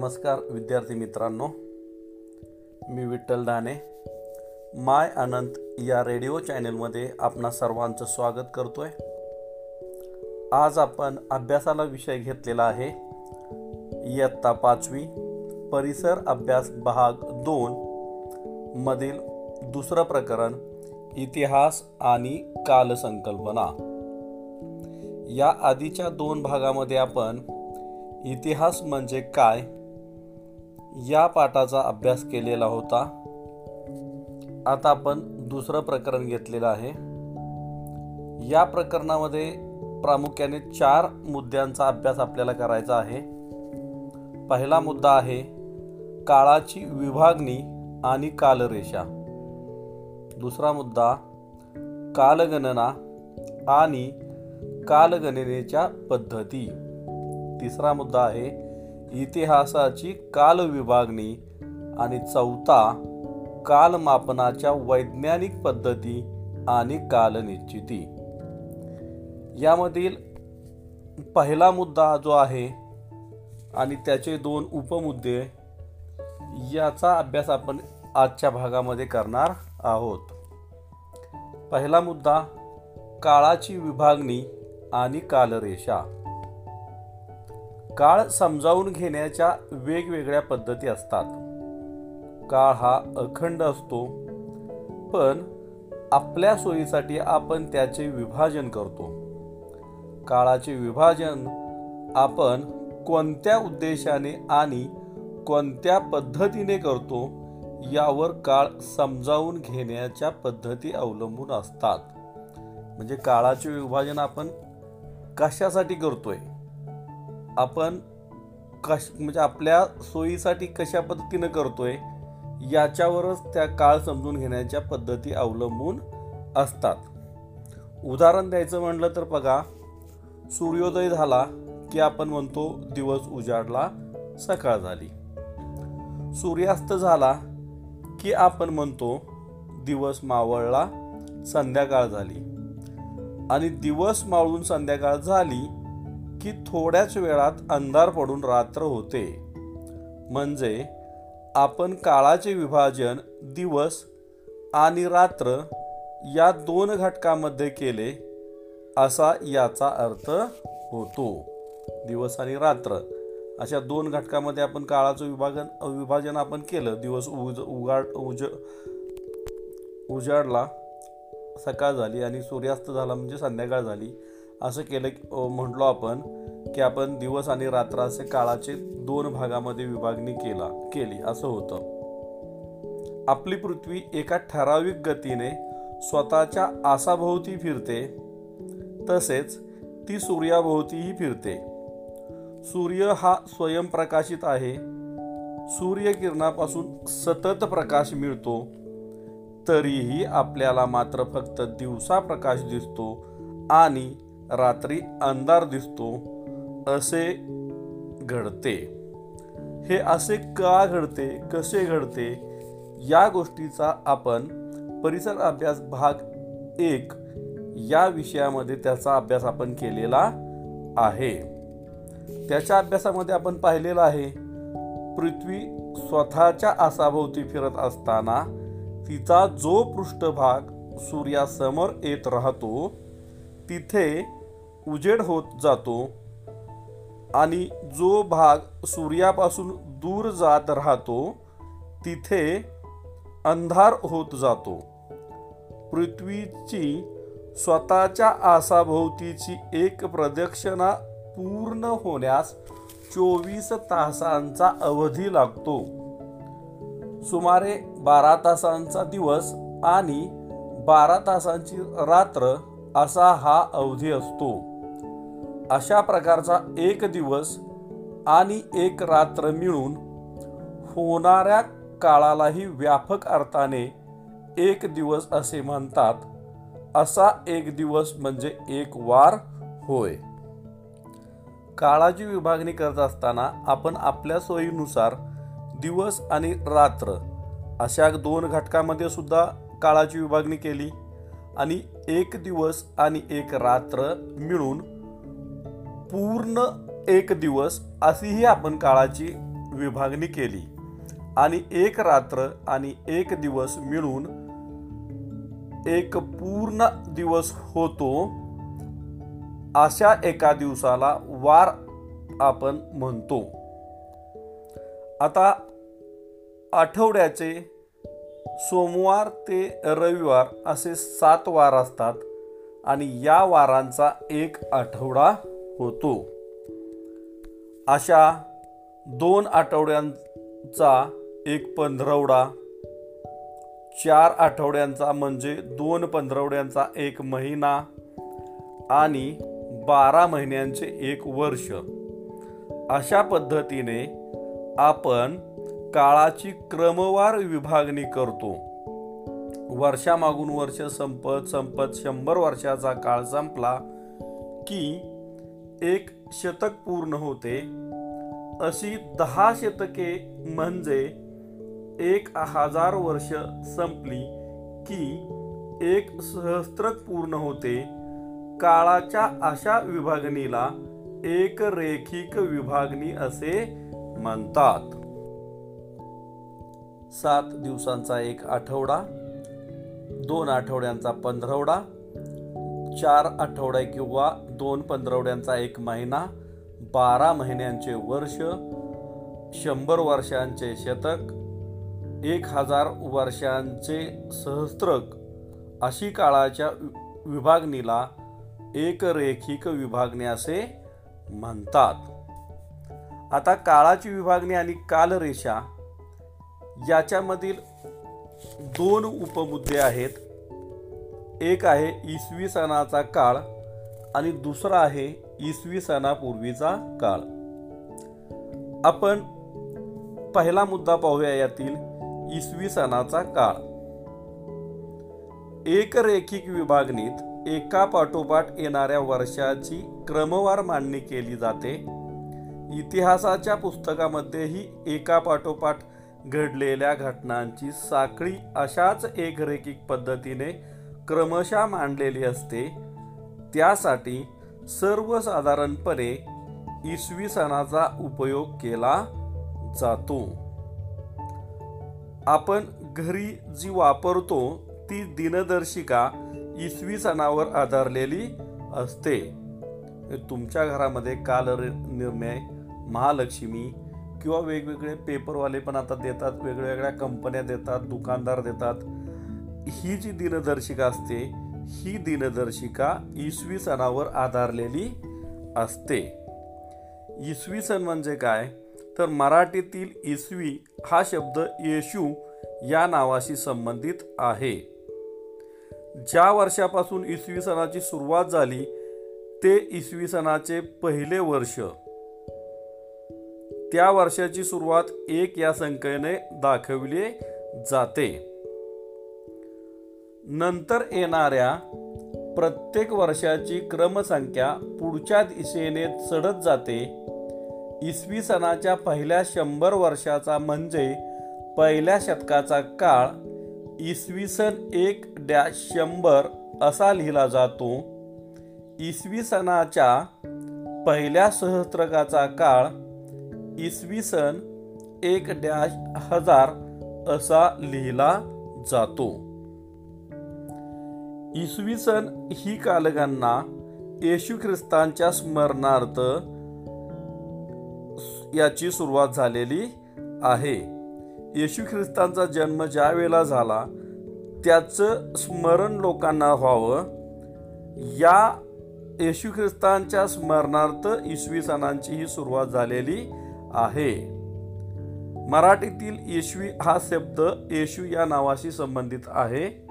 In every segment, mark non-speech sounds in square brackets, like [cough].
नमस्कार विद्यार्थी मित्रांनो. मी विठ्ठल दाने. माय अनंत या रेडिओ चॅनेलमध्ये आपणा सर्वांचं स्वागत करतोय. आज आपण अभ्यासाला विषय घेतलेला आहे. इयत्ता पाचवी परिसर अभ्यास भाग दोन मधील दुसरं प्रकरण इतिहास आणि कालसंकल्पना. या आधीच्या दोन भागामध्ये आपण इतिहास म्हणजे काय या पाठाचा अभ्यास केलेला होता. आता आपण दुसरं प्रकरण घेतलेलं आहे. या प्रकरणामध्ये प्रामुख्याने चार मुद्द्यांचा अभ्यास आपल्याला करायचा आहे. पहिला मुद्दा आहे काळाची विभागणी आणि कालरेषा. दुसरा मुद्दा कालगणना आणि कालगणनेच्या पद्धती. तिसरा मुद्दा आहे इतिहासाची काल विभागणी आणि चौथा कालमापनाच्या वैज्ञानिक पद्धती आणि कालनिश्चिती. यामधील पहिला मुद्दा जो आहे आणि त्याचे दोन उपमुद्दे याचा अभ्यास आपण आजच्या भागामध्ये करणार आहोत. पहिला मुद्दा काळाची विभागणी आणि कालरेषा. काळ समजावून घेण्याच्या वेगवेगळ्या पद्धती असतात. काळ हा अखंड असतो पण आपल्या सोयीसाठी आपण त्याचे विभाजन करतो. काळाचे विभाजन आपण कोणत्या उद्देशाने आणि कोणत्या पद्धतीने करतो यावर काळ समजावून घेण्याच्या पद्धती अवलंबून असतात. म्हणजे काळाचे विभाजन आपण कशासाठी करतोय? आपण कश म्हणजे आपल्या सोयीसाठी कशा पद्धतीनं करतोय याच्यावरच त्या काळ समजून घेण्याच्या पद्धती अवलंबून असतात. उदाहरण द्यायचं म्हटलं तर बघा सूर्योदय झाला की आपण म्हणतो दिवस उजाडला सकाळ झाली. सूर्यास्त झाला की आपण म्हणतो दिवस मावळला संध्याकाळ झाली. आणि दिवस मावळून संध्याकाळ झाली की थोड्याच वेळात अंधार पडून रात्र होते. म्हणजे आपण काळाचे विभाजन दिवस आणि रात्र या दोन घटकामध्ये केले असा याचा अर्थ होतो. दिवस आणि रात्र. अशा दोन घटकामध्ये आपण काळाचं विभाजन विभाजन आपण केलं. दिवस उज उगाड उज उजाडला सकाळ झाली आणि सूर्यास्त झाला म्हणजे संध्याकाळ झाली. असं केलं म्हटलो आपण की आपण दिवस आणि रात्र असे काळाचे दोन भागामध्ये विभागणी केला केली असं होतं. आपली पृथ्वी एका ठराविक गतीने स्वतःच्या आसाभोवती फिरते तसेच ती सूर्याभोवतीही फिरते. सूर्य हा स्वयंप्रकाशित आहे. सूर्यकिरणापासून सतत प्रकाश मिळतो तरीही आपल्याला मात्र फक्त दिवसा प्रकाश दिसतो आणि रात्री अंधार दिसतो असे घडते. हे असे का घडते कसे घडते या गोष्टीचा आपण परिसर अभ्यास भाग एक या विषयामध्ये त्याचा अभ्यास आपण केलेला आहे. त्याच्या अभ्यासामध्ये आपण पाहिलेलं आहे पृथ्वी स्वतःच्या आसाभोवती फिरत असताना तिचा जो पृष्ठभाग सूर्यासमोर येत राहतो तिथे उजेड होत जातो आणि जो भाग सूर्यापासून दूर जात राहतो तिथे अंधार होत जातो. पृथ्वीची स्वतःच्या आसाभोवतीची एक प्रदक्षिणा पूर्ण होण्यास चोवीस तासांचा अवधी लागतो. सुमारे बारा तासांचा दिवस आणि बारा तासांची रात्र असा हा अवधी असतो. अशा प्रकारचा एक दिवस आणि एक रात्र मिळून होणाऱ्या काळालाही व्यापक अर्थाने एक दिवस असे म्हणतात. असा एक दिवस म्हणजे एक वार होय. काळाची विभागणी करत असताना आपण आपल्या सोयीनुसार दिवस आणि रात्र अशा दोन घटकामध्ये सुद्धा काळाची विभागणी केली आणि एक दिवस आणि एक रात्र मिळून पूर्ण एक दिवस अशीही आपण काळाची विभागणी केली. आणि एक रात्र आणि एक दिवस मिळून एक पूर्ण दिवस होतो अशा एका दिवसाला वार आपण म्हणतो. आता आठवड्याचे सोमवार ते रविवार असे सात वार असतात आणि या वारांचा एक आठवडा होतो. अशा दोन आठवड्यांचा एक पंधरवडा चार आठवड्यांचा म्हणजे दोन पंधरवड्यांचा एक महिना आणि बारा महिन्यांचे एक वर्ष. अशा पद्धतीने आपण काळाची क्रमवार विभागणी करतो. वर्षामागून वर्ष संपत संपत शंभर वर्षाचा काळ संपला की एक शतक पूर्ण होते. अशी दहा शतके म्हणजे एक हजार वर्ष संपली की एक सहस्त्रक पूर्ण होते. काळाच्या अशा विभागणीला एक रेखिक विभागणी असे म्हणतात. सात दिवसांचा एक आठवडा दोन आठवड्यांचा पंधरवडा चार आठवडे किंवा दोन पंधरवड्यांचा एक महिना बारा महिन्यांचे वर्ष शंभर वर्षांचे शतक एक हजार वर्षांचे सहस्त्रक अशी काळाच्या विभागणीला एकरेखिक विभागणी असे म्हणतात. आता काळाची विभागणी आणि कालरेषा याच्यामधील दोन उपमुद्दे आहेत. एक आहे इसवी सणाचा काळ आणि दुसरा आहे इसवी सणापूर्वीचा काळ. आपण पहिला मुद्दा पाहूया यातील इसवी सणाचा काळ. एक रेखिक विभागणीत एका पाठोपाठ येणाऱ्या वर्षाची क्रमवार मांडणी केली जाते. इतिहासाच्या पुस्तकामध्येही एका पाठोपाठ घडलेल्या घटनांची साखळी अशाच एक रेखिक पद्धतीने क्रमशः मांडलेली असते. त्यासाठी सर्वसाधारणपणे इसवी सणाचा उपयोग केला जातो. आपण घरी जी वापरतो ती दिनदर्शिका इसवी सणावर आधारलेली असते. तुमच्या घरामध्ये काल निर्णय महालक्ष्मी किंवा वेगवेगळे पेपरवाले पण आता देतात वेगवेगळ्या कंपन्या देतात दुकानदार देतात. ही जी दिनदर्शिका असते ही दिनदर्शिका इसवी सणावर आधारलेली असते. इसवी सण म्हणजे काय? तर मराठीतील इसवी हा शब्द येशू या नावाशी संबंधित आहे. ज्या वर्षापासून इसवी सणाची सुरुवात झाली ते इसवी सणाचे पहिले वर्ष. त्या वर्षाची सुरुवात एक या संख्येने दाखवली जाते. नंतर येणाऱ्या प्रत्येक वर्षाची क्रमसंख्या पुढच्या दिशेने चढत जाते. इसवी सणाच्या पहिल्या शंभर वर्षाचा म्हणजे पहिल्या शतकाचा काळ इसवी सन एक डॅश शंभर असा लिहिला जातो. इसवी सणाच्या पहिल्या सहस्त्रकाचा काळ इसवी सन एक डॅश हजार असा लिहिला जातो. इसवी सन ही कालगांना येशू ख्रिस्तांच्या स्मरणार्थ याची सुरुवात झालेली आहे. येशू ख्रिस्तांचा जन्म ज्या वेळेला झाला त्याचं स्मरण लोकांना व्हावं. या येशू ख्रिस्तांच्या स्मरणार्थ इसवी सणांची ही सुरुवात झालेली आहे. मराठीतील येशवी हा शब्द येशू या नावाशी संबंधित आहे.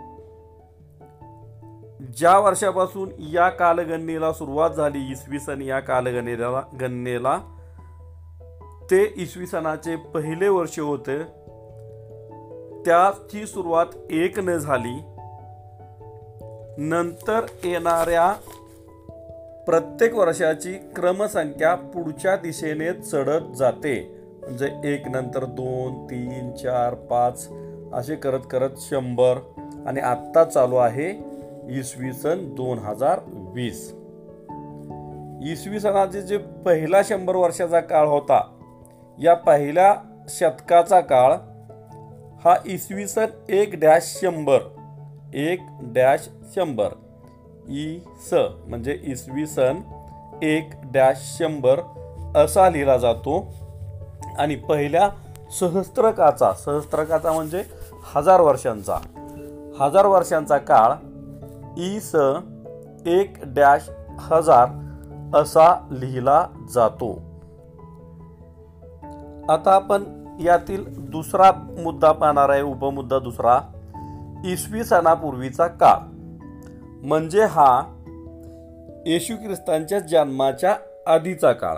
ज्या वर्षापासून या कालगणनेला सुरुवात झाली इसवी सन या कालगणनेला गणनेला ते इसवी सणाचे पहिले वर्ष होते. त्याची सुरुवात एक न झाली. नंतर येणाऱ्या प्रत्येक वर्षाची क्रमसंख्या पुढच्या दिशेने चढत जाते. म्हणजे एक नंतर दोन तीन चार पाच असे करत करत शंभर. आणि आत्ता चालू आहे इसवी सन दोन हजार वीस. इसवी सणाचे जे पहिला शंभर वर्षाचा काळ होता या पहिल्या शतकाचा काळ हा इसवी सन एक डॅश शंभर एक डॅश शंभर. ई स म्हणजे इसवी सन एक डॅश शंभर असा लिहिला जातो. आणि पहिल्या सहस्त्रकाचा सहस्त्रकाचा म्हणजे हजार वर्षांचा हजार वर्षांचा काळ ई स एक डॅश हजार असा लिहिला जातो. आता आपण यातील दुसरा मुद्दा पाहणार आहे उपमुद्दा दुसरा. इसवी सणापूर्वीचा काळ. म्हणजे हा येशू ख्रिस्तांच्या जन्माच्या आधीचा काळ.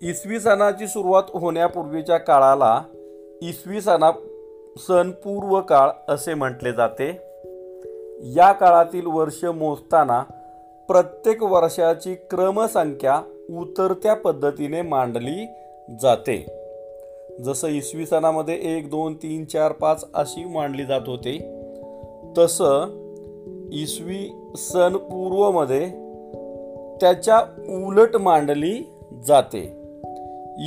इसवी सणाची सुरुवात होण्यापूर्वीच्या काळाला इसवी सणा सण पूर्व काळ असे म्हटले जाते. या काळातील वर्ष मोजताना प्रत्येक वर्षाची क्रमसंख्या उतरत्या पद्धतीने मांडली जाते. जसं इसवी सणामध्ये एक दोन तीन चार पाच अशी मांडली जात होते. तसं इसवी सन पूर्वमध्ये त्याच्या उलट मांडली जाते.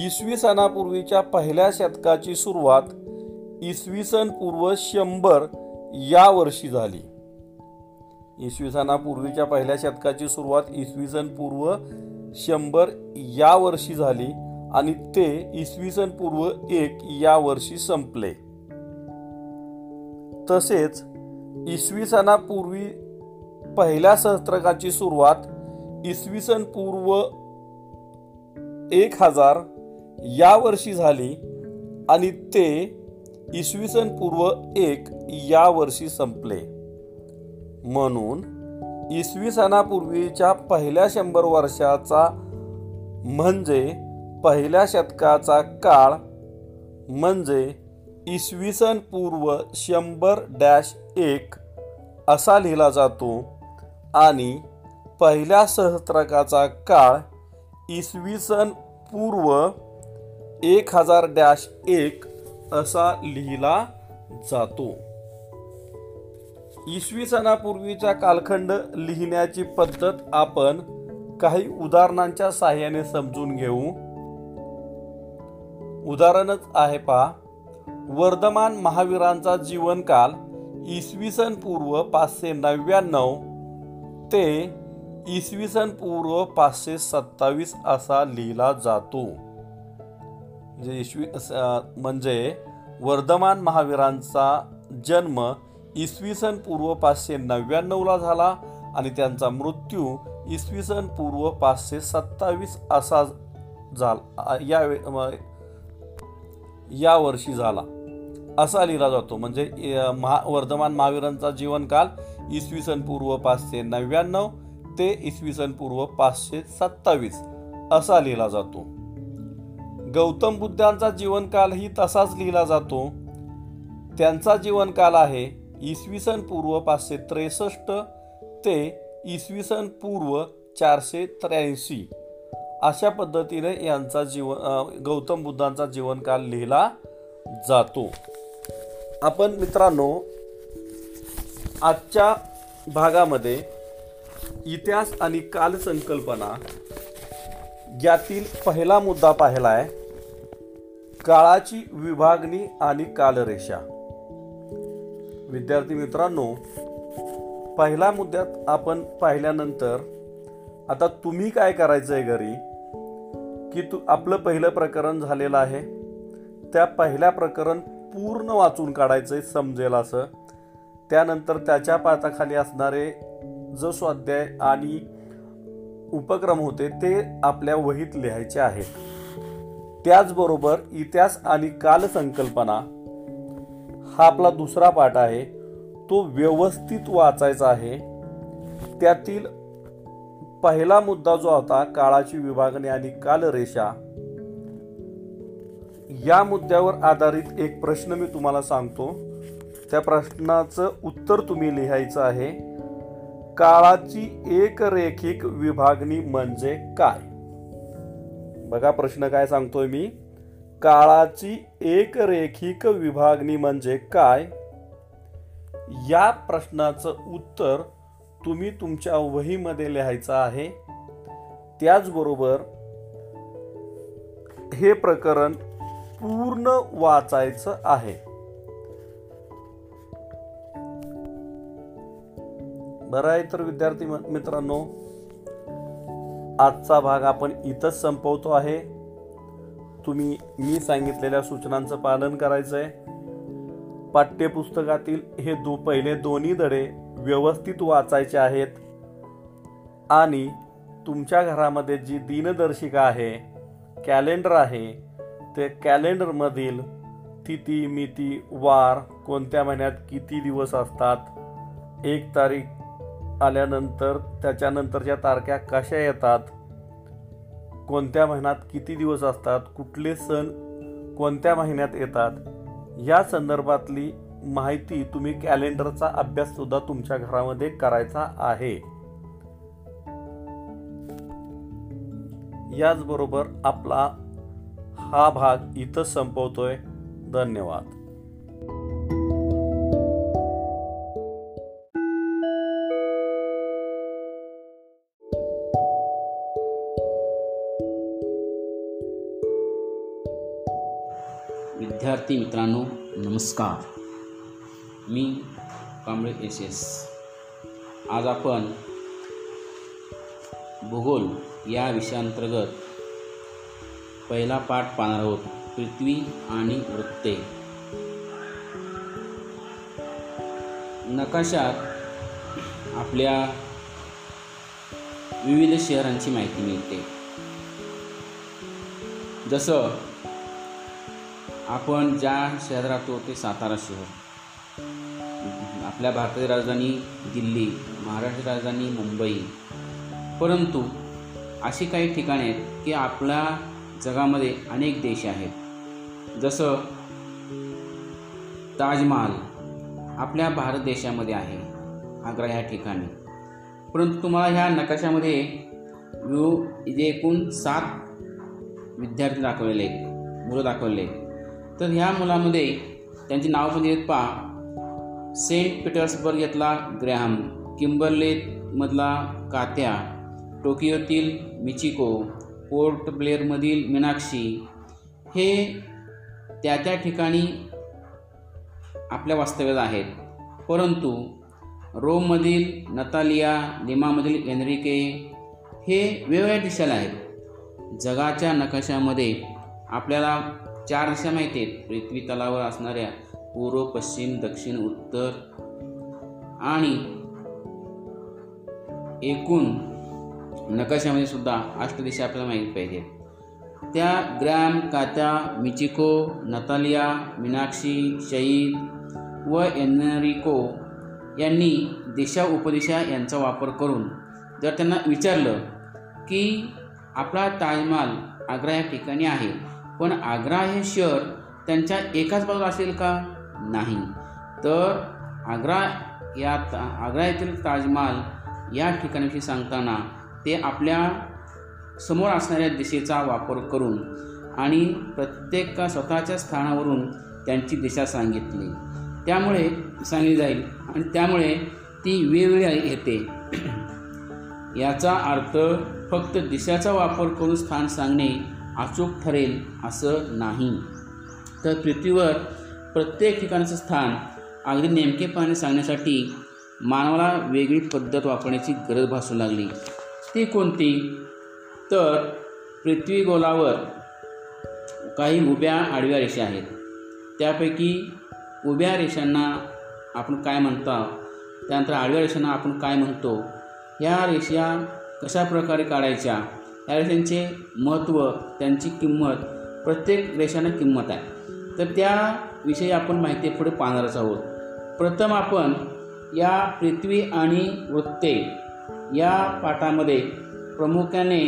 इसवी सणापूर्वीच्या पहिल्या शतकाची सुरुवात इसवी सन पूर्व शंभर या वर्षी झाली. इसवी सणापूर्वीच्या पहिल्या शतकाची सुरुवात इसवी सन पूर्व शंभर या वर्षी झाली आणि ते इसवी सन पूर्व एक या वर्षी संपले. तसेच इसवी सणापूर्वी पहिल्या सहस्त्रकाची सुरुवात इसवी सन पूर्व एक हजार या वर्षी झाली आणि ते इसवी सन पूर्व एक या वर्षी संपले. म्हणून इसवी सणापूर्वीच्या पहिल्या शंभर वर्षाचा म्हणजे पहिल्या शतकाचा काळ म्हणजे इसवी सन पूर्व शंभर डॅश एक असा लिहिला जातो आणि पहिल्या सहस्त्रकाचा काळ इसवी सन पूर्व एक हजार डॅश एक असा लिहिला जातो. इसवी सणापूर्वीचा कालखंड लिहिण्याची पद्धत आपण काही उदाहरणांच्या साह्याने समजून घेऊ. उदाहरणच आहे पहा. वर्धमान महावीरांचा जीवनकाल इसवी सन पूर्व पाचशे नव्याण्णव ते इसवी सन पूर्व पाचशे सत्तावीस असा लिहिला जातो. म्हणजे इसवी म्हणजे वर्धमान महावीरांचा जन्म इसवी सन पूर्व पाचशे नव्याण्णवला झाला आणि त्यांचा मृत्यू इसवी सन पूर्व पाचशे सत्तावीस असा झाला या यावर्षी झाला. असा लिहिला जातो. म्हणजे महा वर्धमान महावीरांचा जीवनकाल इसवी सन पूर्व पाचशे नव्याण्णव ते इसवी सन पूर्व पाचशे सत्तावीस असा लिहिला जातो. गौतम बुद्धांचा जीवनकालही तसाच लिहिला जातो. त्यांचा जीवनकाल आहे इसवी सन पूर्व पाचशे त्रेसष्ट ते इसवी सन पूर्व चारशे त्र्याऐंशी. अशा पद्धतीने यांचा जीवन गौतम बुद्धांचा जीवनकाल लिहिला जातो. आपण मित्रांनो आजच्या भागामध्ये इतिहास आणि कालसंकल्पना यातील पहिला मुद्दा पाहिला आहे काळाची विभागणी आणि कालरेषा. विद्यार्थी मित्रांनो पहिल्या मुद्द्यात आपण पाहिल्यानंतर आता तुम्ही काय करायचं आहे घरी? की तू आपलं पहिलं प्रकरण झालेलं आहे त्या पहिल्या प्रकरण पूर्ण वाचून काढायचं आहे समजेल असं. त्यानंतर त्याच्या पाताखाली असणारे जो स्वाध्याय आणि उपक्रम होते ते आपल्या वहीत लिहायचे आहेत. त्याचबरोबर इतिहास आणि कालसंकल्पना हा आपला दुसरा पाठ आहे. तो व्यवस्थित वाचायचा आहे. त्यातील पहिला मुद्दा जो होता काळाची विभागणी आणि कालरेषा. या मुद्द्यावर आधारित एक प्रश्न मी तुम्हाला सांगतो. त्या प्रश्नाचं उत्तर तुम्ही लिहायचं आहे. काळाची एक रेखिक विभागणी म्हणजे काय? बघा प्रश्न काय सांगतोय मी. काळाची एक रेखिक विभागणी म्हणजे काय? या प्रश्नाचं उत्तर तुम्ही तुमच्या वहीमध्ये लिहायचं आहे. त्याचबरोबर हे प्रकरण पूर्ण वाचायचं आहे. बरं आहे तर विद्यार्थी मित्रांनो आजचा भाग आपण इथंच संपवतो आहे. तुम्ही मी सांगितलेल्या सूचनांचं पालन करायचं आहे पाठ्यपुस्तकातील हे दो पहिले दोन्ही धडे व्यवस्थित वाचायचे आहेत. आणि तुमच्या घरामध्ये जी दिनदर्शिका आहे कॅलेंडर आहे ते कॅलेंडरमधील तिथी मिती वार कोणत्या महिन्यात किती दिवस असतात एक तारीख आल्यानंतर त्याच्यानंतरच्या तारख्या कशा येतात कोणत्या महिन्यात किती दिवस असतात कुठले सण कोणत्या महिन्यात येतात या संदर्भातली माहिती तुम्ही कॅलेंडरचा अभ्यास सुद्धा तुमच्या घरामध्ये करायचा आहे. याचबरोबर आपला हा भाग इथं संपवतोय. धन्यवाद. विद्यार्थी मित्रांनो नमस्कार. मी कांबळे एस एस. आज आपण भूगोल या विषयांतर्गत पहिला पाठ पाहणार आहोत पृथ्वी आणि वृत्ते. नकाशात आपल्या विविध शहरांची माहिती मिळते. जसं आपण ज्या शहरात राहतो ते सातारा शहर. आपल्या भारताची राजधानी दिल्ली महाराष्ट्राची राजधानी मुंबई. परंतु अशी काही ठिकाणे आहेत की आपल्या जगामध्ये अनेक देश आहेत. जसं ताजमहाल आपल्या भारत देशामध्ये आहे आग्रा ह्या ठिकाणी. परंतु तुम्हाला ह्या नकाशामध्ये व्यू जे एकूण सात विद्यार्थी दाखवलेले आहेत मुलं दाखवले आहेत. तर ह्या मुलामध्ये त्यांची नावं पण म्हणजे दिलेत पहा. सेंट पीटर्सबर्ग यातला ग्रॅहम किंबर्लेमधला कात्या टोकियोतील मिचिको पोर्ट ब्लेअरमधील मीनाक्षी. हे त्या त्या ठिकाणी आपल्या वास्तव्यात आहेत. परंतु रोममधील नतालिया लिमामधील एनरिके हे वेगवेगळ्या दिशेला आहेत. जगाच्या नकाशामध्ये आपल्याला चार दिशा माहिती आहेत. पृथ्वी तलावर असणाऱ्या पूर्व पश्चिम दक्षिण उत्तर आणि एकूण नकाशामध्ये सुद्धा अष्टदिशा आपल्याला माहीत पाहिजेत त्या Graham Katya Michiko Natalia Meenakshi Shahid व एनरिको यांनी दिशा उपदिशा यांचा वापर करून जर त्यांना विचारलं की आपला ताजमहाल आग्रा या ठिकाणी आहे पण आग्रा हे शहर त्यांच्या एकाच बाजूला असेल का? नाही. तर आग्रा या ता आग्रा येथील ताजमहाल या ठिकाणाविषयी सांगताना ते आपल्यासमोर असणाऱ्या दिशेचा वापर करून आणि प्रत्येक स्वतःच्या स्थानावरून त्यांची दिशा सांगितली. त्यामुळे सांगली जाईल आणि त्यामुळे ती वेगवेगळी येते. [clears throat] याचा अर्थ फक्त दिशाचा वापर करून स्थान सांगणे अचूक ठरेल असं नाही. तर पृथ्वीवर प्रत्येक ठिकाणाचं स्थान अगदी नेमकेपणाने सांगण्यासाठी मानवाला वेगळी पद्धत वापरण्याची गरज भासू लागली. ती कोणती? तर पृथ्वी गोलावर काही उभ्या आडव्या रेषा आहेत. त्यापैकी उभ्या रेषांना आपण काय म्हणतो? त्यानंतर आडव्या रेषांना आपण काय म्हणतो? ह्या रेषा कशा प्रकारे काढायच्या? या रेषांचे महत्त्व त्यांची किंमत प्रत्येक रेषांना किंमत आहे. तर त्याविषयी आपण माहिती पुढे पाहणारच आहोत. प्रथम आपण या पृथ्वी आणि वृत्ते या पाठामध्ये प्रामुख्याने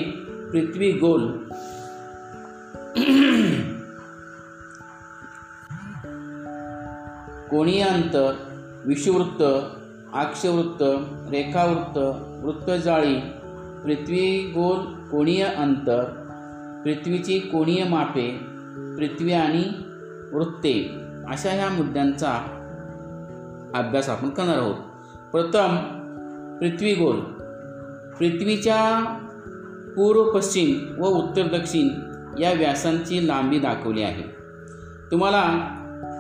पृथ्वी गोल कोणीय अंतर विषुवृत्त अक्षवृत्त रेखावृत्त वृत्तजाळी पृथ्वी गोल कोणीय अंतर पृथ्वीची कोणीय मापे पृथ्वी आणि वृत्ते अशा ह्या मुद्द्यांचा अभ्यास आपण करणार आहोत. प्रथम पृथ्वी गोल. पृथ्वीच्या पूर्व पश्चिम व उत्तर दक्षिण या व्यासांची लांबी दाखवली आहे. तुम्हाला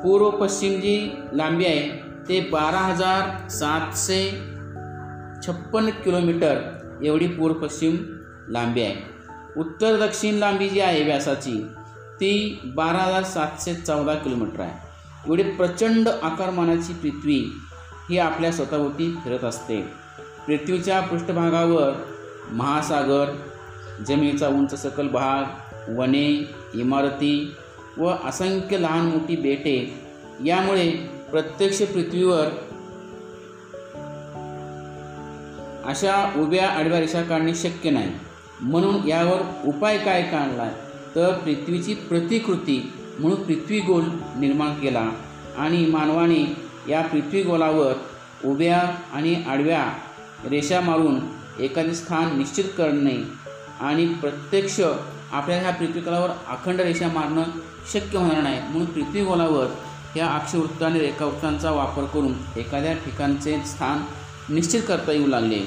पूर्व पश्चिम जी लांबी आहे ते बारा हजार सातशे छप्पन्न किलोमीटर एवढी पूर्व पश्चिम लांबी आहे. उत्तर दक्षिण लांबी जी आहे व्यासाची ती बारा हजार सातशे चौदा किलोमीटर आहे. एवढी प्रचंड आकारमानाची पृथ्वी ही आपल्या स्वतःभोवती फिरत असते. पृथ्वीच्या पृष्ठभागावर महासागर जमिनीचा उंच सकल भाग वने इमारती व असंख्य लहान मोठी बेटे यामुळे प्रत्यक्ष पृथ्वीवर अशा उभ्या आडव्या रेषा काढणे शक्य नाही. म्हणून यावर उपाय काय काढला तर पृथ्वीची प्रतिकृती म्हणून पृथ्वी गोल निर्माण केला आणि मानवाने या पृथ्वी गोलावर उभ्या आणि आडव्या रेषा मारून एखादे स्थान निश्चित करणे आणि प्रत्यक्ष आपल्या ह्या पृथ्वीतलावर अखंड रेषा मारणं शक्य होणार नाही. म्हणून पृथ्वी गोलावर ह्या अक्षवृत्त आणि रेखावृत्तांचा वापर करून एखाद्या ठिकाणचे स्थान निश्चित करता येऊ लागले.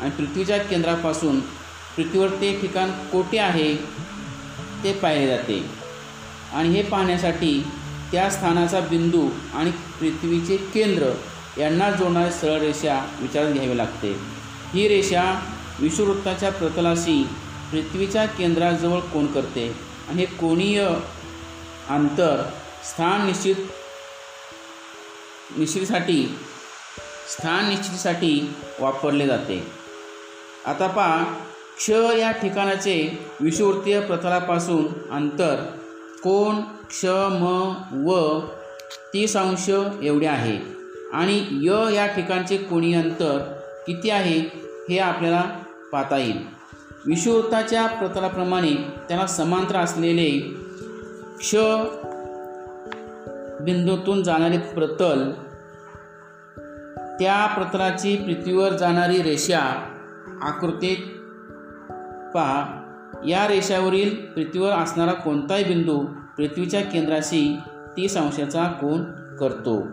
आणि पृथ्वीच्या केंद्रापासून पृथ्वीवर ते ठिकाण कोठे आहे ते पाहिले जाते. आणि हे पाहण्यासाठी त्या स्थानाचा बिंदू आणि पृथ्वीचे केंद्र यांना जोडणारी सरळ रेषा विचारात घ्यावी लागते. ही रेषा विषुववृत्ताच्या प्रतलाशी पृथ्वीच्या केंद्राजवळ कोण करते? आणि हे कोणीय अंतर स्थान निश्चित निश्चितीसाठी स्थान निश्चितीसाठी वापरले जाते. आता पहा क्ष या ठिकाणाचे विषुवृत्तीय प्रतलापासून अंतर कोण क्ष म व तीस अंश एवढे आहे. आणि य या ठिकाणचे कोणी अंतर किती आहे हे आपल्याला पाहता येईल. विषुवृत्ताच्या प्रतलाप्रमाणे त्याला समांतर असलेले क्ष बिंदूतून जाणारे प्रतल त्या प्रतलाची पृथ्वीवर जाणारी रेषा आकृतीत पहा. या रेषावरील पृथ्वीवर असणारा कोणताही बिंदू पृथ्वीच्या केंद्राशी तीस अंशाचा कोण करतो.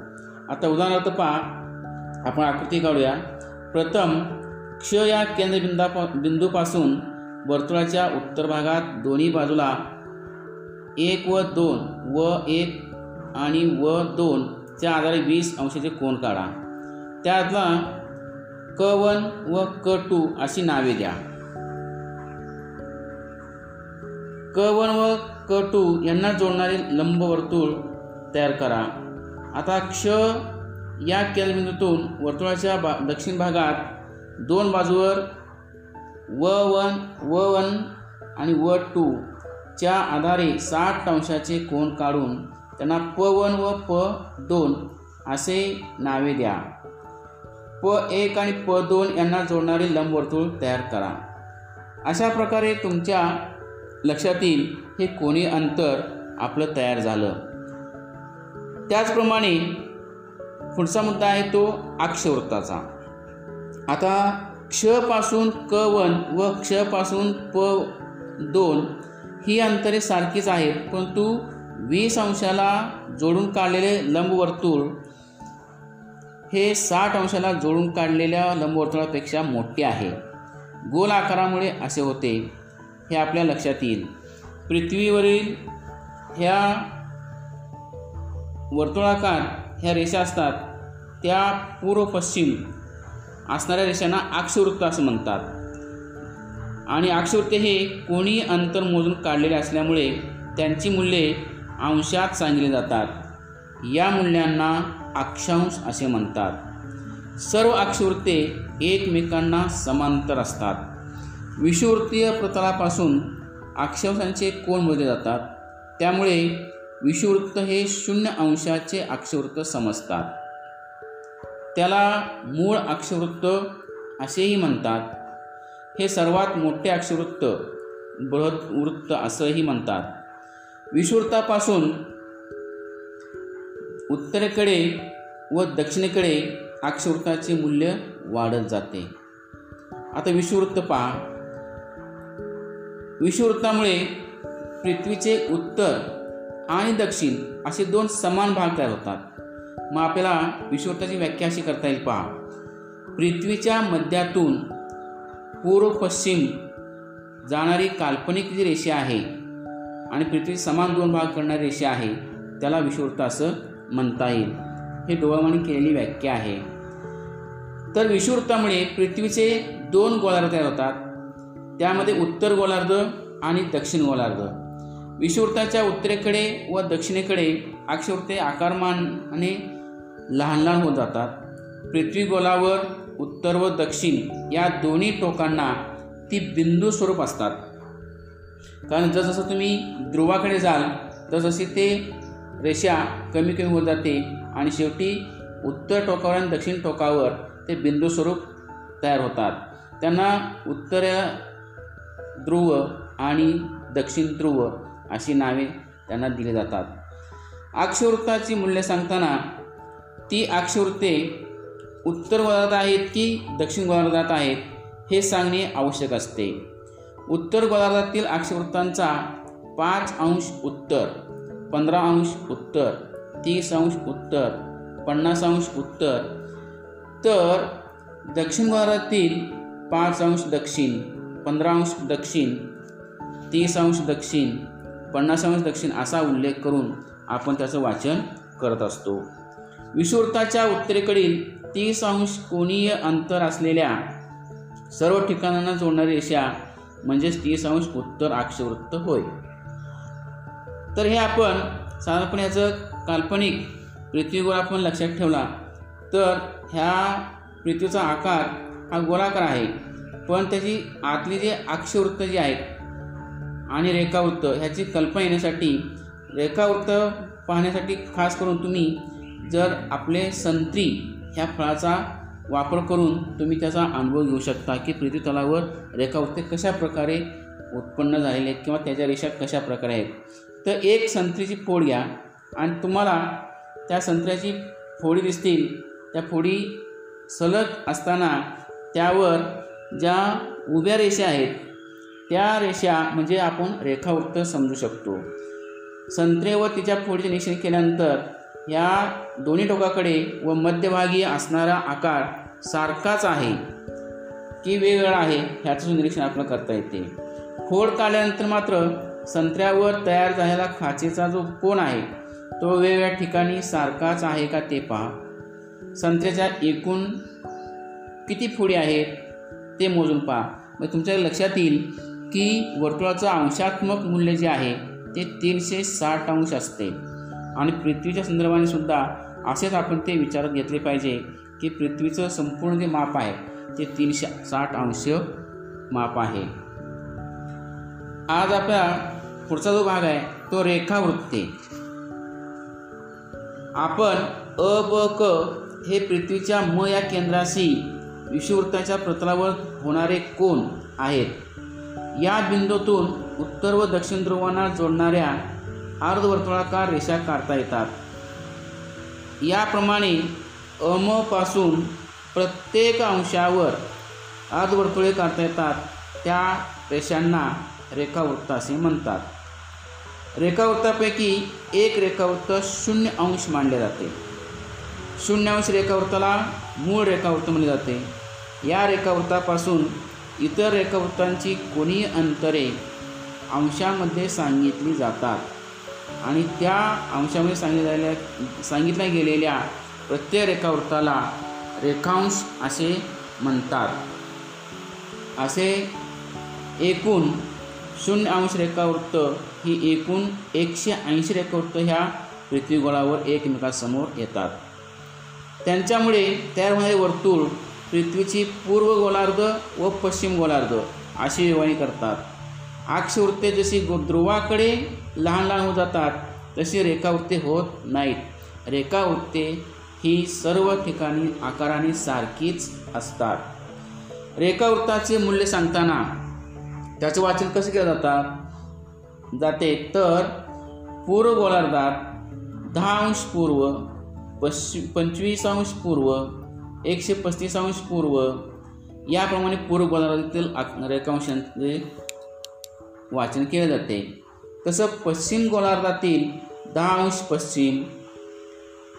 आता उदाहरणार्थ पहा. आपण आकृती काढूया. प्रथम क्ष या केंद्रबिंदा बिंदूपासून वर्तुळाच्या उत्तर भागात दोन्ही बाजूला एक व दोन व एक आणि व दोनच्या आधारे वीस अंशाचे कोण काढा. त्यातला क वन व क टू अशी नावे द्या. क वन व क टू यांना जोडणारे लंबवर्तुळ तयार करा. आता क्ष या केलबिंदूतून वर्तुळाच्या बा दक्षिण भागात दोन बाजूवर व वन व वन आणि व टू च्या आधारे साठ अंशाचे कोण काढून त्यांना प वन व प दोन असे नावे द्या. प एक आणि प दोन यांना जोडणारे लंबवर्तुळ तयार करा. अशा प्रकारे तुमच्या लक्षात येईल हे कोणी अंतर आपलं तयार झालं. त्याचप्रमाणे पुढचा मुद्दा आहे तो अक्षवृत्ताचा. आता क्षपासून क वन व क्षपासून प दोन ही अंतरे सारखीच आहेत परंतु वीस अंशाला जोडून काढलेले लंबवर्तुळ हे साठ अंशाला जोडून काढलेल्या लंबवर्तुळापेक्षा मोठे आहे. गोल आकारामुळे असे होते हे आपल्या लक्षात येईल. पृथ्वीवरील ह्या वर्तुळाकार ह्या रेषा असतात त्या पूर्व पश्चिम असणाऱ्या रेषांना अक्षवृत्त असं म्हणतात. आणि अक्षवृत्त हे कोणी अंतर मोजून काढलेले असल्यामुळे त्यांची मूल्ये अंशात सांगितली जातात. या मूल्यांना अक्षांश असे म्हणतात. सर्व अक्षवृत्ते एकमेकांना समांतर असतात. विषुवृत्तीय प्रतलापासून अक्षांशांचे कोण मोजले जातात. त्यामुळे विषुवृत्त हे शून्य अंशाचे अक्षवृत्त समजतात. त्याला मूळ अक्षवृत्त असेही म्हणतात. हे सर्वात मोठे अक्षवृत्त बृहत्वृत्त असंही म्हणतात. विषुवृत्तापासून उत्तरेकडे व दक्षिणेकडे अक्षवृत्ताचे मूल्य वाढत जाते. आता विषुवृत्त पहा. विषुवृत्तामुळे पृथ्वीचे उत्तर आणि दक्षिण असे दोन समान भाग तयार होतात. मग आपल्याला विषुवृत्ताची व्याख्या अशी करता येईल पहा. पृथ्वीच्या मध्यातून पूर्व पश्चिम जाणारी काल्पनिक जी रेषा आहे आणि पृथ्वी समान दोन भाग करणारी रेषा आहे त्याला विषुवृत्त असं म्हणता येईल. हे डोळामाने केलेली व्याख्या आहे. तर विषुवृत्तामुळे पृथ्वीचे दोन गोलार्ध तयार होतात. त्यामध्ये उत्तर गोलार्ध आणि दक्षिण गोलार्ध. विषुवृत्ताच्या उत्तरेकडे व दक्षिणेकडे अक्षवृत्ते आकारमानाने लहान लहान होत जातात. पृथ्वी गोलावर उत्तर व दक्षिण या दोन्ही टोकांना ती बिंदू स्वरूप असतात. कारण जसजसं तुम्ही ध्रुवाकडे जाल तसजशी ते रेषा कमी कमी होत जाते आणि शेवटी उत्तर टोकावर आणि दक्षिण टोकावर ते बिंदू स्वरूप तयार होतात. त्यांना उत्तर ध्रुव आणि दक्षिण ध्रुव अशी नावे त्यांना दिली जातात. अक्षवृत्ताची मूल्ये सांगताना ती अक्षवृत्ते उत्तर गोलार्धात आहेत की दक्षिण गोलार्धात आहेत हे सांगणे आवश्यक असते. उत्तर गोलार्धातील अक्षवृत्तांचा पाच अंश उत्तर पंधरा अंश उत्तर तीस अंश उत्तर पन्नास अंश उत्तर. तर दक्षिण भारतातील पाच अंश दक्षिण पंधरा अंश दक्षिण तीस अंश दक्षिण पन्नास अंश दक्षिण असा उल्लेख करून आपण त्याचं वाचन करत असतो. विषुवृत्ताच्या उत्तरेकडील तीस अंश कोणीय अंतर असलेल्या सर्व ठिकाणांना जोडणारी रेषा म्हणजेच तीस अंश उत्तर अक्षवृत्त होय. तर हे आपण साधारणपणे याचं काल्पनिक पृथ्वीगोळ आपण लक्षात ठेवला. तर ह्या पृथ्वीचा आकार हा गोलाकार आहे. पण त्याची आतली जे अक्षवृत्त जी आहेत आणि रेखावृत्त ह्याची कल्पना येण्यासाठी रेखावृत्त पाहण्यासाठी खास करून तुम्ही जर आपले संत्री ह्या फळाचा वापर करून तुम्ही त्याचा अनुभव घेऊ शकता की पृथ्वी तलावर रेखावृत्ते कशा प्रकारे उत्पन्न झालेले आहेत किंवा त्याच्या रेषा कशा प्रकारे आहेत. तर एक संत्रीची फोड घ्या आणि तुम्हाला त्या संत्र्याची फोडी दिसतील. त्या फोडी सलग असताना त्यावर ज्या उभ्या रेषा आहेत त्या रेषा म्हणजे आपण रेखावृत्त समजू शकतो. संत्रे व तिच्या फोडीचे निरीक्षण केल्यानंतर या दोन्ही टोकाकडे व मध्यभागी असणारा आकार सारखाच आहे की वेगवेगळा आहे ह्याचं निरीक्षण आपल्याला करता येते. फोड काढल्यानंतर मात्र संत्र्यावर तयार झालेला खाचेचा जो कोण आहे तो वेगवेगळ्या ठिकाणी सारखाच आहे का ते पहा. संत्र्याच्या एकूण किती फोडी आहेत ते मोजून पहा. मग तुमच्या लक्षात येईल की वर्तुळाचं अंशात्मक मूल्य जे आहे ते तीनशे साठ अंश असते. आणि पृथ्वीच्या संदर्भाने सुद्धा असेच आपण ते विचारात घेतले पाहिजे की पृथ्वीचं संपूर्ण जे माप आहे ते तीनशे साठ अंश माप आहे. आज आपला पुढचा जो भाग आहे तो रेखावृत्ते. आपण अ ब क हे पृथ्वीच्या म या केंद्राशी विषुवृत्ताच्या प्रतलावर होणारे कोण आहेत. या बिंदूतून उत्तर व दक्षिण ध्रुवांना जोडणाऱ्या अर्धवर्तुळाकार रेषा काढता येतात. याप्रमाणे अमपासून प्रत्येक अंशावर अर्धवर्तुळे काढता येतात. त्या रेषांना रेखावृत्त असे म्हणतात. रेखावृत्तापैकी एक रेखावृत्त शून्य अंश मानले जाते. शून्य अंश रेखावृत्ताला मूळ रेखावृत्त म्हणले जाते. या रेखावृत्तापासून इतर रेखावृत्तांची कोणीही अंतरे अंशामध्ये सांगितली जातात. आणि त्या अंशामध्ये सांगितलेल्या सांगितल्या गेलेल्या प्रत्येक रेखावृत्ताला रेखांश असे म्हणतात. असे एकूण शून्य अंश रेखावृत्त ही एकूण एकशे ऐंशी रेखावृत्त ह्या पृथ्वीगोळावर एकमेकासमोर येतात. त्यांच्यामुळे तयार होणारे वर्तुळ पृथ्वीची पूर्व गोलार्ध व पश्चिम गोलार्ध अशी विभागणी करतात. अक्षवृत्ते जशी गो ध्रुवाकडे लहान लहान होत जातात तशी रेखावृत्ते होत नाहीत. रेखावृत्ते ही सर्व ठिकाणी आकाराने सारखीच असतात. रेखावृत्ताचे मूल्य सांगताना त्याचं वाचन कसं केलं जातात? जाते. तर पूर्व गोलार्धात दहा अंश पूर्व पश्चि पंचवीस अंश पूर्व एकशे पस्तीस अंश पूर्व याप्रमाणे पूर्व गोलार्धातील रेखांशांचे वाचन केले जाते. तसं पश्चिम गोलार्धातील दहा अंश पश्चिम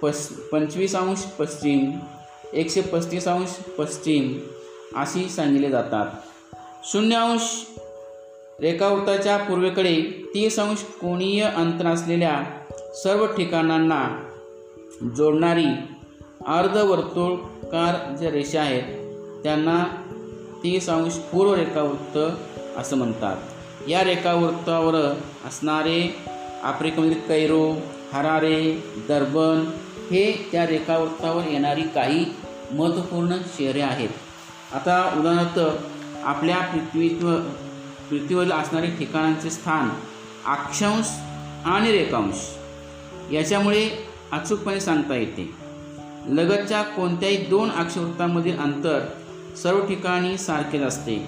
पश पंचवीस अंश पश्चिम एकशे पस्तीस अंश पश्चिम अशी सांगितले जातात. शून्य अंश रेखावृत्ताच्या पूर्वेकडे तीस अंश कोणीय अंतर असलेल्या सर्व ठिकाणांना जोडणारी अर्धवर्तुळकार ज्या रेषा आहेत त्यांना तीस अंश पूर्व रेखावृत्त असं म्हणतात. या रेखावृत्तावर असणारे आफ्रिकेमधील कैरो हरारे दर्बन हे त्या रेखावृत्तावर येणारी काही महत्त्वपूर्ण शहरे आहेत. आता उदाहरणार्थ आपल्या पृथ्वीत्व पृथ्वीवरील असणारे ठिकाणांचे स्थान अक्षांश आणि रेखांश याच्यामुळे अचूकपणे सांगता येते. लगतच्या कोणत्याही दोन अक्षवृत्तांमधील अंतर सर्व ठिकाणी सारखेच असते.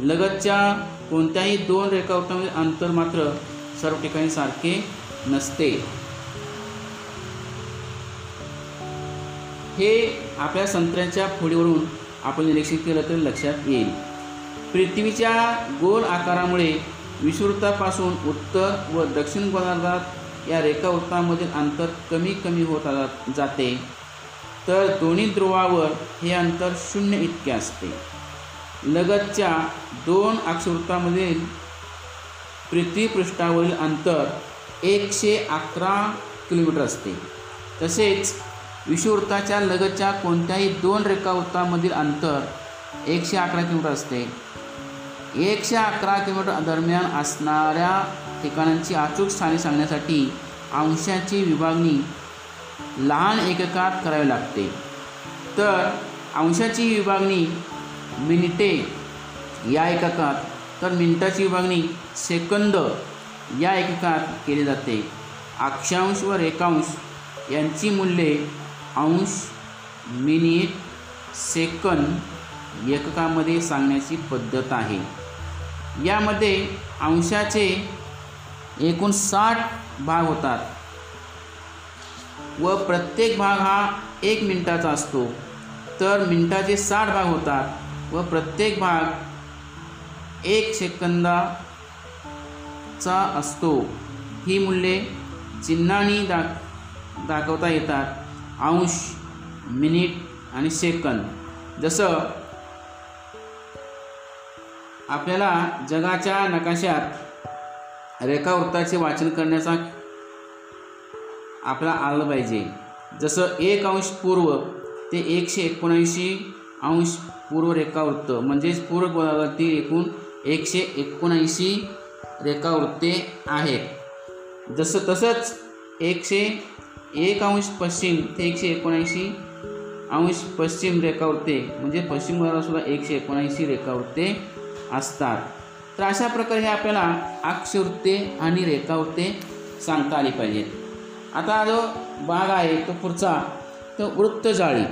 लगतच्या कोणत्याही दोन रेखावृत्तांमधील अंतर मात्र सर्व ठिकाणी सारखे नसते. हे आपल्या संत्र्यांच्या फोडीवरून आपण निरीक्षण केलं तर लक्षात येईल. पृथ्वीच्या गोल आकारामुळे विषुवृत्तापासून उत्तर व दक्षिण गोलार्धात या रेखावृत्तामधील अंतर कमी कमी होत जाते तर दोन्ही ध्रुवावर हे अंतर शून्य इतके असते. लगतच्या दोन अक्षवृत्तामधील पृथ्वीपृष्ठावरील अंतर एकशे अकरा किलोमीटर असते. तसेच विषुवृत्ताच्या लगतच्या कोणत्याही दोन रेखावृत्तामधील अंतर एकशे अकरा किलोमीटर असते. एकशे अकरा किलोमीटर दरम्यान असणाऱ्या ठिकाणांची अचूक स्थाने सांगण्यासाठी अंशाची विभागणी लहान एककात करावी लागते. तर अंशाची विभागणी मिनिटे या एककात तर मिनिटाची विभागणी सेकंद या एककात केली जाते. अक्षांश व रेखांश यांची मूल्ये अंश मिनिट सेकंद एककामध्ये सांगण्याची पद्धत आहे. यामध्ये अंशाचे एकूण साठ भाग होतात. व प्रत्येक भाग हा एक मिनिटाचा असतो. तर मिनिटाचे साठ भाग होतात व प्रत्येक भाग एक सेकंदाचा असतो. ही मूल्ये चिन्हांनी दाख दाखवता येतात. अंश मिनिट आणि सेकंद. जसं आपल्याला जगाच्या नकाशात रेखावृत्ताचे वाचन करण्याचा आपला आलं पाहिजे. जसं एक अंश पूर्व ते एकशे एकोणऐंशी अंश पूर्व रेखावृत्त म्हणजेच पूर्व गोलार्धातील एकूण एकशे एकोणऐंशी रेखावृत्ते आहेत. जसं तसंच एकशे एक अंश पश्चिम ते एकशे एकोणऐंशी अंश पश्चिम रेखावृत्ते म्हणजे पश्चिम गोलार्धातसुद्धा एकशे एकोणऐंशी रेखावृत्ते असतात. तर अशा प्रकारे हे आपल्याला अक्षवृत्ते आणि रेखावते सांगता आली पाहिजेत. आता जो भाग आहे तो पुढचा तो वृत्तजाळी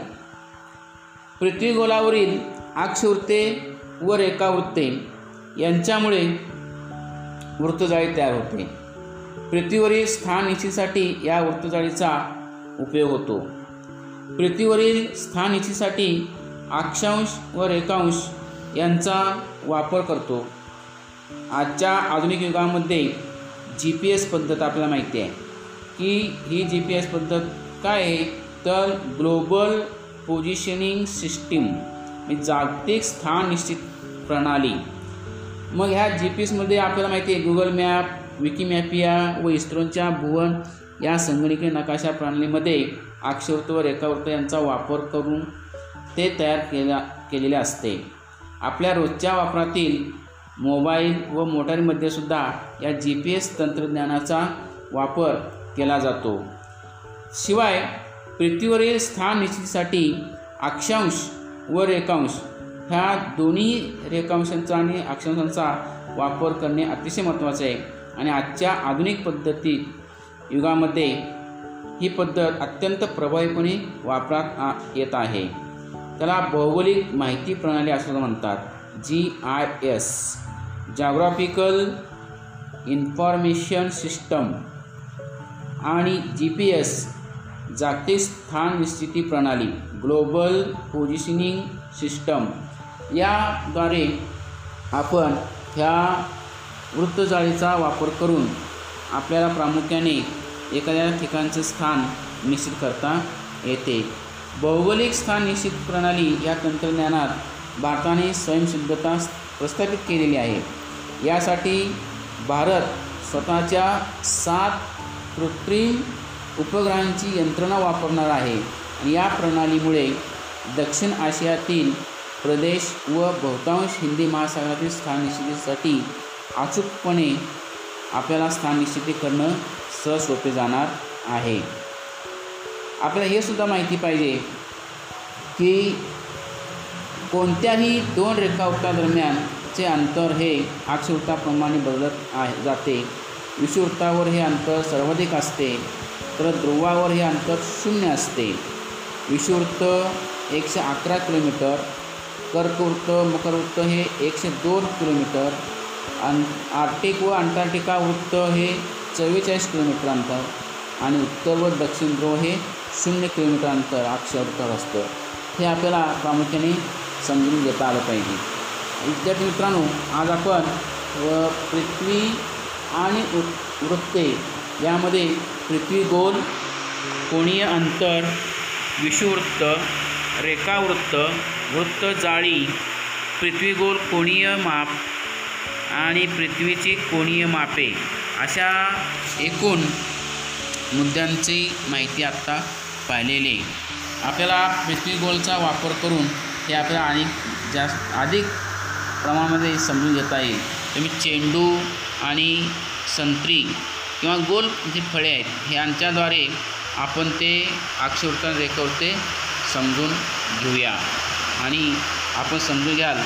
पृथ्वीगोलावरील अक्षवृत्ते व रेखावृत्ते यांच्यामुळे वृत्तजाळी तयार होते. पृथ्वीवरील स्थान निश्चितीसाठी या वृत्तजाळीचा उपयोग होतो. पृथ्वीवरील स्थान निश्चितीसाठी अक्षांश व रेखांश यांचा वापर करतो. आजच्या आधुनिक युगामध्ये जी पी एस पद्धत आपल्याला माहिती आहे. की ही जी पी एस पद्धत काय आहे? तर ग्लोबल पोझिशनिंग सिस्टीम म्हणजे जागतिक स्थान निश्चित प्रणाली. मग ह्या जी पी एसमध्ये आपल्याला माहिती आहे गुगल मॅप विकिमॅपिया व इस्रोच्या भुवन या संगणकीय नकाशा प्रणालीमध्ये अक्षरत्व रेखावृत्त यांचा वापर करून ते तयार केल्या केलेले असते. आपल्या रोजच्या वापरातील मोबाईल व मोटारीमध्ये सुद्धा या जी पी एस तंत्रज्ञानाचा वापर केला जातो. शिवाय पृथ्वीवरील स्थान निश्चितीसाठी अक्षांश व रेखांश ह्या दोन्ही रेखांशांचा आणि अक्षांशांचा वापर करणे अतिशय महत्त्वाचे आहे. आणि आजच्या आधुनिक पद्धतीत युगामध्ये ही पद्धत अत्यंत प्रभावीपणे वापरात आ येत आहे. त्याला भौगोलिक माहिती प्रणाली असं म्हणतात G I S geographical information system आणि जी पी एस जागतिक स्थान निश्चिती प्रणाली ग्लोबल पोझिशनिंग सिस्टम याद्वारे आपण ह्या वृत्तजाळीचा वापर करून आपल्याला प्रामुख्याने एखाद्या ठिकाणचे स्थान निश्चित करता येते. भौगोलिक स्थान निश्चित प्रणाली या तंत्रज्ञानात भारताने स्वयंसिद्धता प्रस्थापित केलेली आहे. यासाठी भारत स्वतःच्या सात कृत्रिम उपग्रहांची यंत्रणा वापरणार आहे या प्रणालीमुळे दक्षिण आशियातील प्रदेश व बहुतांश हिंदी महासागरातील स्थान निश्चितीसाठी अचूकपणे आपल्याला स्थान निश्चिती करणं सहज सोपे जाणार आहे. आपल्याला हे सुद्धा माहिती पाहिजे की कोणत्याही दोन रेखावृत्तादरम्यानचे अंतर हे अक्षवृत्ताप्रमाणे बदलत आहे जाते. विषुवृत्तावर हे अंतर सर्वाधिक असते तर ध्रुवावर हे अंतर शून्य असते. विषुवृत्त एकशे अकरा किलोमीटर कर्कवृत्त मकरवृत्त हे एकशे दोन किलोमीटर अन आर्टिक व अंटार्क्टिका वृत्त हे चव्वेचाळीस किलोमीटर अंतर आणि उत्तर व दक्षिण ध्रुव हे शून्य किलोमीटर अंतर अक्षर असतं. हे आपल्याला प्रामुख्याने समजून घेता आलं पाहिजे. विद्यार्थी मित्रांनो आज आपण व पृथ्वी आणि वृत्ते यामध्ये पृथ्वी गोल कोणीय अंतर विषुवृत्त रेखावृत्त वृत्त जाळी पृथ्वी गोल कोणीय माप आणि पृथ्वीची कोणीय मापे अशा एकूण मुद्द्यांची माहिती आत्ता पाहिलेले. आपल्याला पृथ्वी गोलचा वापर करून हे आपल्याला आणि जास्त अधिक प्रमाणामध्ये समजून घेता येईल. तुम्ही चेंडू आणि संत्री किंवा गोल जे फळे आहेत ह्यांच्याद्वारे आपण ते अक्षवृत्तान आणि ते समजून घेऊया. आणि आपण समजून घ्याल.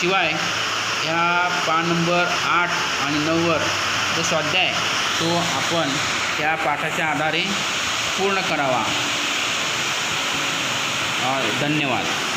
शिवाय ह्या पान नंबर आठ आणि नऊवर जो स्वाध्याय तो आपण त्या पाठाच्या आधारे पूर्ण करावा. धन्यवाद.